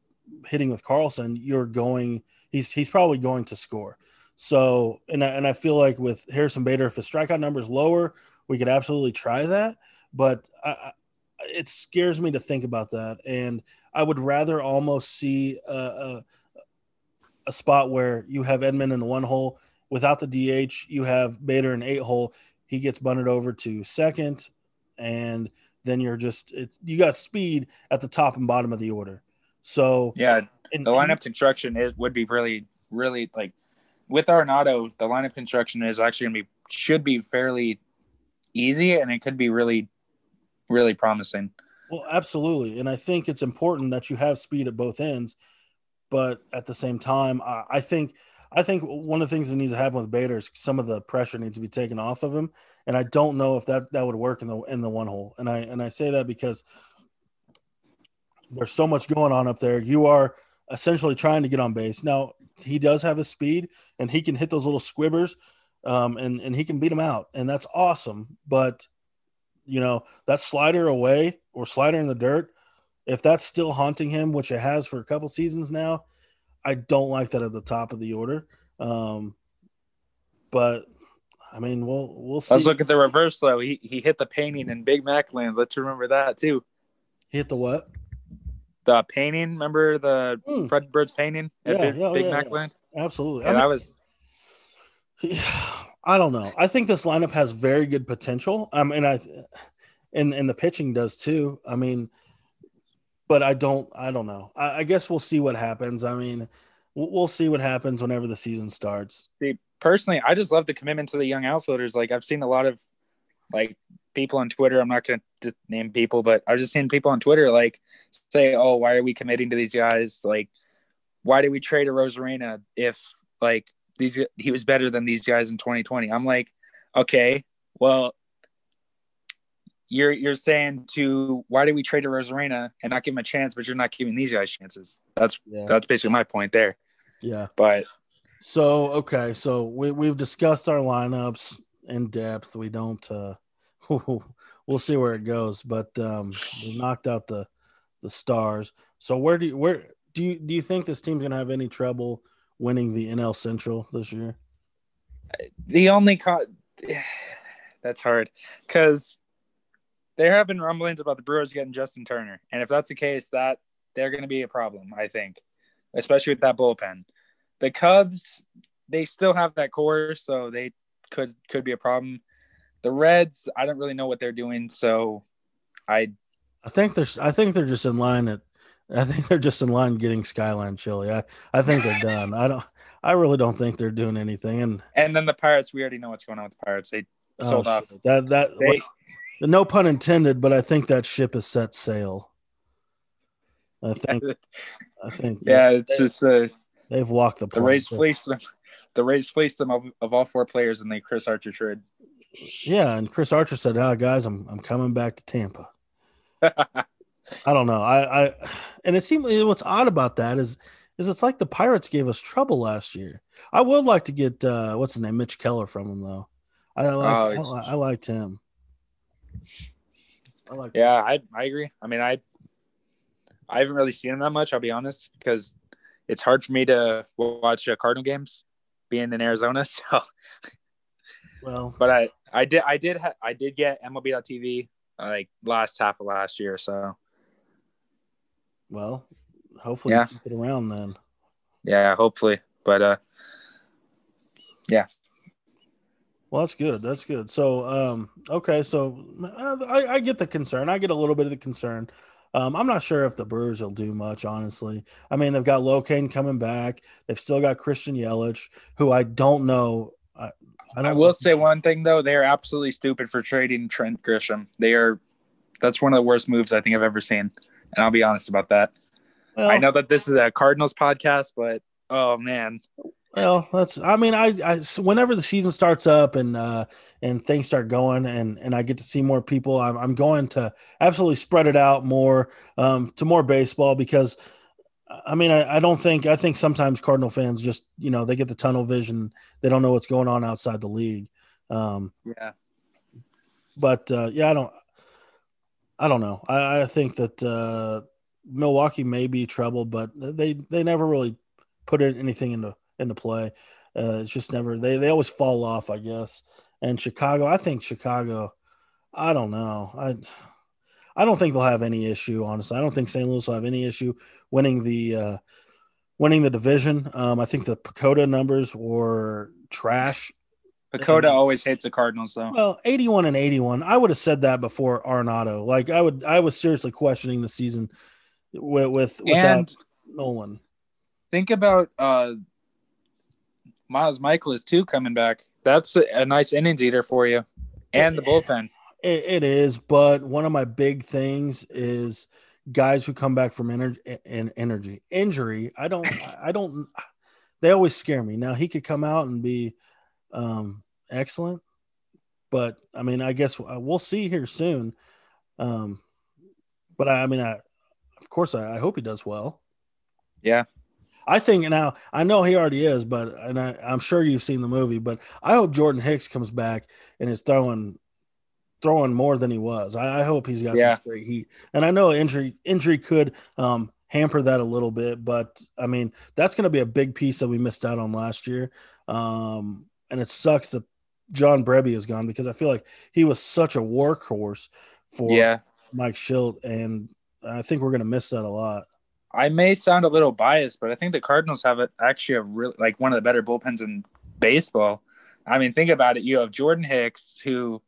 hitting with Carlson, you're going, he's, he's probably going to score. So, and I, and I feel like with Harrison Bader, if his strikeout number is lower, we could absolutely try that. But I, it scares me to think about that, and I would rather almost see a, a, a spot where you have Edman in the one hole without the DH. You have Bader in eight hole. He gets bunted over to second, and then you're just it's you got speed at the top and bottom of the order. So yeah, the lineup construction is would be really really like with Arenado, the lineup construction is actually going to be should be fairly easy, and it could be really really promising. Well, absolutely, and I think it's important that you have speed at both ends, but at the same time, I, I think I think one of the things that needs to happen with Bader is some of the pressure needs to be taken off of him, and I don't know if that that would work in the in the one hole. And I and I say that because there's so much going on up there. You are essentially trying to get on base. Now he does have his speed, and he can hit those little squibbers, um, and and he can beat them out, and that's awesome. But you know, that slider away or slider in the dirt, if that's still haunting him, which it has for a couple seasons now, I don't like that at the top of the order. Um, but I mean, we'll we'll see. Let's look at the reverse though. He he hit the painting in Big Mac land. Let's remember that too. He hit the what? The painting. Remember the mm. Fred Bird's painting at yeah, Big, yeah, Big yeah, Mac land? Absolutely. Yeah, I mean, that was. I don't know. I think this lineup has very good potential. I mean, I and and the pitching does too. I mean, but I don't. I don't know. I, I guess we'll see what happens. I mean, we'll, we'll, see what happens whenever the season starts. See, personally, I just love the commitment to the young outfielders. Like I've seen a lot of like people on Twitter. I'm not going to name people, but I was just seeing people on Twitter like say, "Oh, why are we committing to these guys? Like, why did we trade Arozarena if like these he was better than these guys in 2020. I'm like, okay, well, you're you're saying to why did we trade Arozarena and not give him a chance, but you're not giving these guys chances. That's yeah. that's basically my point there. Yeah. But so okay, so we we've discussed our lineups in depth. We don't uh we'll see where it goes, but um we knocked out the the stars. So where do you where do you do you think this team's gonna have any trouble winning the NL Central this year? The only co- that's hard because there have been rumblings about the Brewers getting Justin Turner, and if that's the case, that they're going to be a problem. I think, especially with that bullpen. The Cubs, they still have that core, so they could could be a problem. The Reds, I don't really know what they're doing, so I. I think they're. I think they're just in line at I think they're just in line getting Skyline Chili. I, I think they're done. I don't. I really don't think they're doing anything. And and then the Pirates, we already know what's going on with the Pirates. They oh, sold off. That that they, what, no pun intended, but I think that ship has set sail. I think. I think. Yeah, it's they, just uh, they've walked the. The Rays fleeced them. The Rays fleeced them of, of all four players, and they Chris Archer trade. Yeah, and Chris Archer said, "Ah, oh, guys, I'm I'm coming back to Tampa." I don't know. I, I and it seemed what's odd about that is is it's like the Pirates gave us trouble last year. I would like to get uh what's his name, Mitch Keller from him though. I like, oh, I, I, liked him. I like. Yeah, I I agree. I mean, I I haven't really seen him that much. I'll be honest, because it's hard for me to watch uh, Cardinal games, being in Arizona. So, well, but I I did I did ha- I did get MLB.TV like last half of last year. So well, hopefully yeah. keep it around then. Yeah, hopefully. But uh yeah. Well, that's good. That's good. So, um, okay, so I, I get the concern. I get a little bit of the concern. Um, I'm not sure if the Brewers will do much, honestly. I mean, they've got Locane coming back. They've still got Christian Yelich, who I don't know. I, I, will say one thing though: they are absolutely stupid for trading Trent Grisham. They are. That's one of the worst moves I think I've ever seen and I'll be honest about that. Well, I know that this is a Cardinals podcast, but oh man, Well, that's. I mean, I, I whenever the season starts up and uh, and things start going, and and I get to see more people, I'm, I'm going to absolutely spread it out more um, to more baseball because, I mean, I, I don't think I think sometimes Cardinal fans just you know they get the tunnel vision, they don't know what's going on outside the league. Um, Yeah. but uh, yeah, I don't. I don't know. I, I think that uh, Milwaukee may be trouble, but they they never really put anything into into play. Uh, it's just never they they always fall off, I guess. And Chicago, I think Chicago. I don't know. I I don't think they'll have any issue. Honestly, I don't think St. Louis will have any issue winning the uh, winning the division. Um, I think the PECOTA numbers were trash PECOTA always hates the Cardinals, though. well, 81 and 81. I would have said that before Arenado. Like I would I was seriously questioning the season with, with without And Nolan. think about uh Miles Mikolas too coming back. That's a, a nice innings eater for you, and the bullpen. It, it is, but one of my big things is guys who come back from energy and energy injury. I don't I don't they always scare me. Now he could come out and be um excellent, but I mean, I guess uh, we'll see here soon. Um but I, I mean I of course I, I hope he does well. Yeah, I think now I know he already is, but and I, I'm sure you've seen the movie, but I hope Jordan Hicks comes back and is throwing throwing more than he was. I, I hope he's got Yeah. some straight heat. And I know injury injury could um, hamper that a little bit, but I mean that's going to be a big piece that we missed out on last year. Um, and it sucks that John Brebbia is gone because I feel like he was such a workhorse for yeah. Mike Shildt, and I think we're going to miss that a lot. I may sound a little biased, but I think the Cardinals have it actually a really like one of the better bullpens in baseball. I mean, think about it. You have Jordan Hicks, who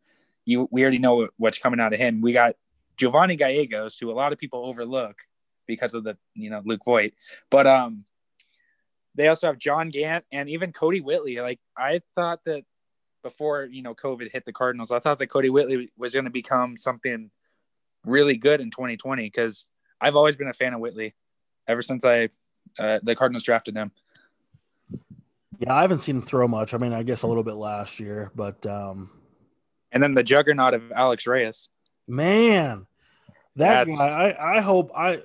you we already know what's coming out of him. We got Giovanni Gallegos, who a lot of people overlook because of the you know Luke Voit, but um, they also have John Gant and even Kodi Whitley. Like I thought that before you know COVID hit the Cardinals, I thought that Kodi Whitley was going to become something really good in 2020 because I've always been a fan of Whitley ever since I uh, the Cardinals drafted him. Yeah, I haven't seen him throw much. I mean, I guess a little bit last year, but um, And then the juggernaut of Alex Reyes. man, that That's- guy. I, I hope I.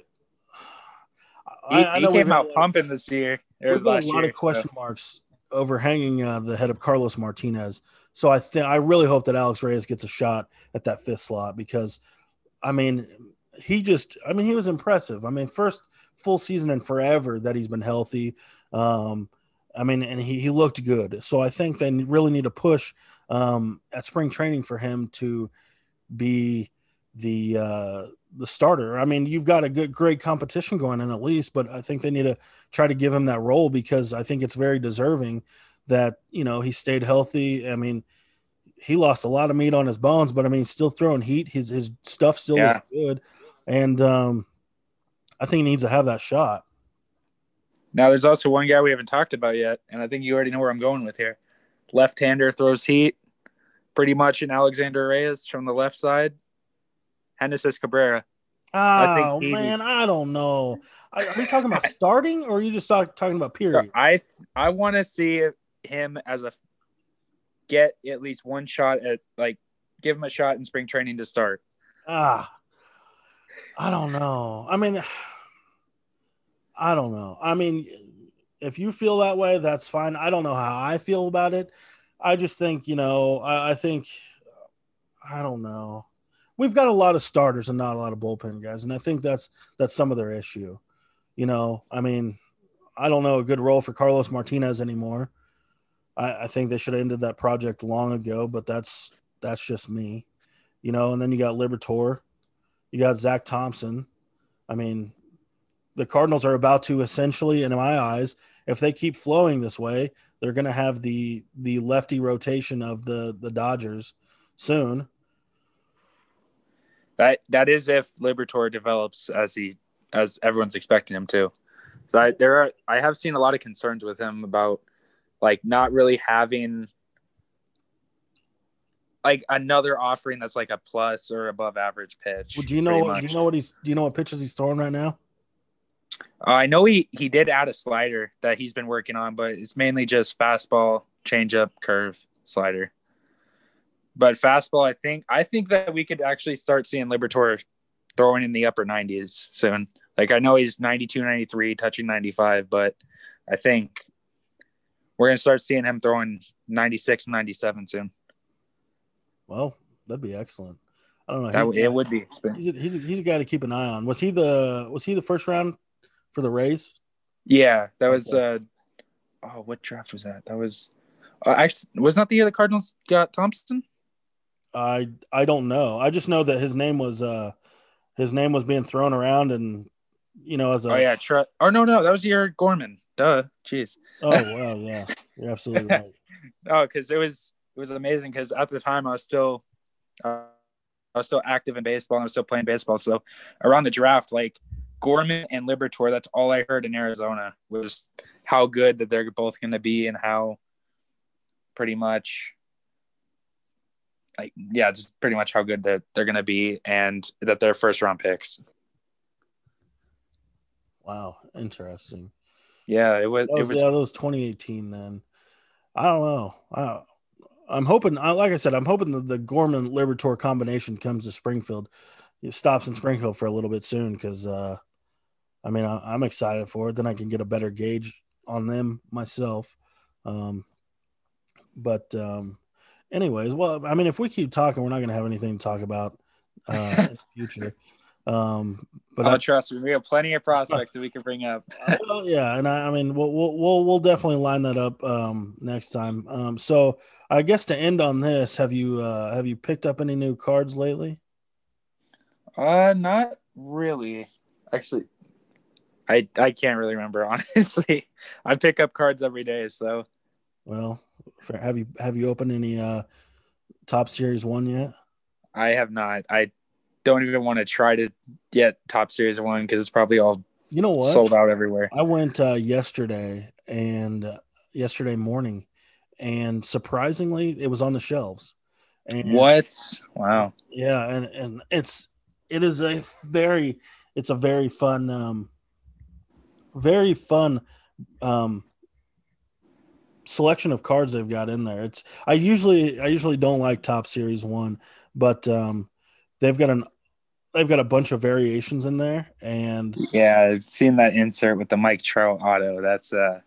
He, I, I he came out had- pumping this year. Or We've got last a lot year, of question marks overhanging uh, the head of Carlos Martinez. So I think I really hope that Alex Reyes gets a shot at that fifth slot because, I mean, he just. I mean, he was impressive. I mean, first full season in forever that he's been healthy. Um, I mean, and he, he looked good. So I think they really need to push um, at spring training for him to be the uh, the starter. I mean, you've got a good, great competition going in at least, but I think they need to try to give him that role because I think it's very deserving that you know he stayed healthy. I mean, he lost a lot of meat on his bones, but I mean, still throwing heat. His his stuff still Yeah. looks good, and um, I think he needs to have that shot. Now there's also one guy we haven't talked about yet, and I think you already know where I'm going with here. Left-hander throws heat, pretty much in Alexander Reyes from the left side. Genesis Cabrera. I think Oh he- man, I don't know. Are are you talking about starting, or are you just talk, talking about period? I I want to see him as a get at least one shot at like give him a shot in spring training to start. Ah, I don't know. I mean, I don't know. I mean, if you feel that way, that's fine. I don't know how I feel about it. I just think, you know, I, I think, I don't know. We've got a lot of starters and not a lot of bullpen guys, and I think that's that's some of their issue. You know, I mean, I don't know a good role for Carlos Martinez anymore. I, I think they should have ended that project long ago, but that's that's just me. You know, and then you got Liberatore, you got Zack Thompson. I mean, the Cardinals are about to essentially, in my eyes, if they keep flowing this way, they're going to have the the lefty rotation of the the Dodgers soon. That that is if Liberatore develops as he as everyone's expecting him to. So I, there are I have seen a lot of concerns with him about like not really having like another offering that's like a plus or above average pitch. Well, do you know? Do you know what he's? Do you know what pitches he's throwing right now? Uh, I know he he did add a slider that he's been working on, but it's mainly just fastball, changeup, curve, slider. But fastball, I think I think that we could actually start seeing Liberatore throwing in the upper 90s soon. Like I know he's 92, 93, touching 95, but I think we're gonna start seeing him throwing 96, 97 soon. Well, that'd be excellent. I don't know. That, He's, it would be. he's, a, he's, a, he's a guy to keep an eye on. Was he the was he the first round for the Rays? Yeah, that was. uh Oh, what draft was that? That was. Uh, actually, was not the year the Cardinals got Thompson. I I don't know. I just know that his name was uh his name was being thrown around and you know as a Oh yeah, or no, no, that was your Gorman. Duh, jeez. oh wow yeah you're absolutely right. Oh, because it was it was amazing. Because at the time I was still, uh, I was still active in baseball and I was still playing baseball. So around the draft, like Gorman and Liberatore, that's all I heard in Arizona was how good that they're both going to be and how pretty much like yeah, just pretty much how good that they're going to be and that they're first round picks. Wow, interesting. Yeah, it was. That was, it was yeah, that was 2018 then. I don't know. I, I'm hoping, I, like I said, I'm hoping that the Gorman Liberatore combination comes to Springfield. It stops in Springfield for a little bit soon because, uh, I mean, I, I'm excited for it. Then I can get a better gauge on them myself. Um, but, um, anyways, well, I mean, if we keep talking, we're not going to have anything to talk about uh, in the future. Um, but oh, I, trust me, we have plenty of prospects that we can bring up. well, yeah, and I, I mean, we'll, we'll we'll we'll definitely line that up um, next time. Um, so I guess to end on this, have you uh, have you picked up any new cards lately? Uh, not really. Actually, I I can't really remember honestly. I pick up cards every day, so Well, for, have you have you opened any uh, Topps series one yet? I have not. I don't even want to try to get Topps series one because it's probably all You know what? sold out everywhere. I went uh, yesterday and uh, yesterday morning, and surprisingly, it was on the shelves. And What? Wow. Yeah, and and it's it is a very it's a very fun um very fun um selection of cards they've got in there. It's I usually I usually don't like Topps series 1, but um they've got an they've got a bunch of variations in there and Yeah, I've seen that insert with the Mike Trout auto. That's uh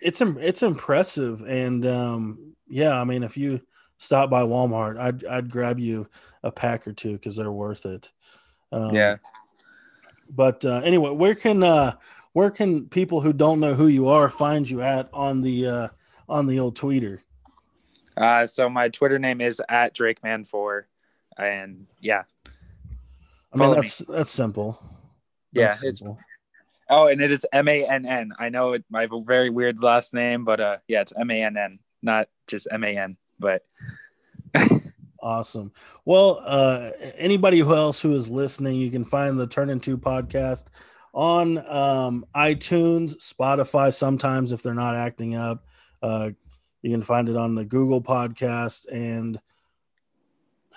it's it's impressive and um yeah, I mean if you stop by Walmart, I'd I'd grab you a pack or two cuz they're worth it. Um, yeah. But uh, anyway, where can uh, where can people who don't know who you are find you at on the uh, on the old tweeter? Uh so my Twitter name is at DrakeMann4. And yeah. I mean Follow me. that's that's simple. Yeah, That's it's simple. oh and it is M A N N. I know it I have a very weird last name, but uh yeah, it's M A N N, not just M A N. But awesome. Well, uh, anybody who else who is listening, you can find the Turn Into podcast on um, iTunes, Spotify. Sometimes if they're not acting up, uh, you can find it on the Google podcast and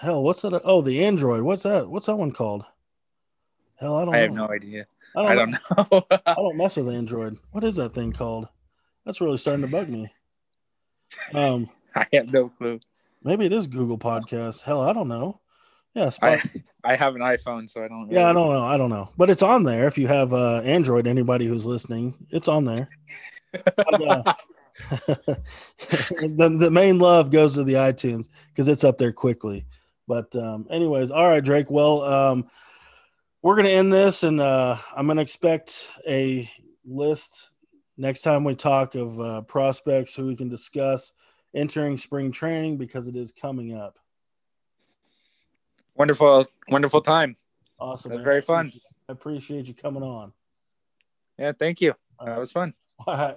hell, what's that? Oh, the Android. What's that? What's that one called? Hell, I don't. I have know. no idea. I don't, I don't know. know. I don't mess with Android. What is that thing called? That's really starting to bug me. Um, I have no clue. Maybe it is Google Podcasts. Hell, I don't know. Yeah, I I have an iPhone, so I don't. yeah, I don't know. I don't know, but it's on there. If you have uh, Android, anybody who's listening, it's on there. But, uh, the the main love goes to the iTunes because it's up there quickly. But um, anyways, all right, Drake. Well, um, we're gonna end this, and uh, I'm gonna expect a list next time we talk of uh, prospects who we can discuss entering spring training because it is coming up. Wonderful, wonderful time. Awesome, That's very fun. I appreciate you coming on. Yeah, thank you. All That was fun. All right.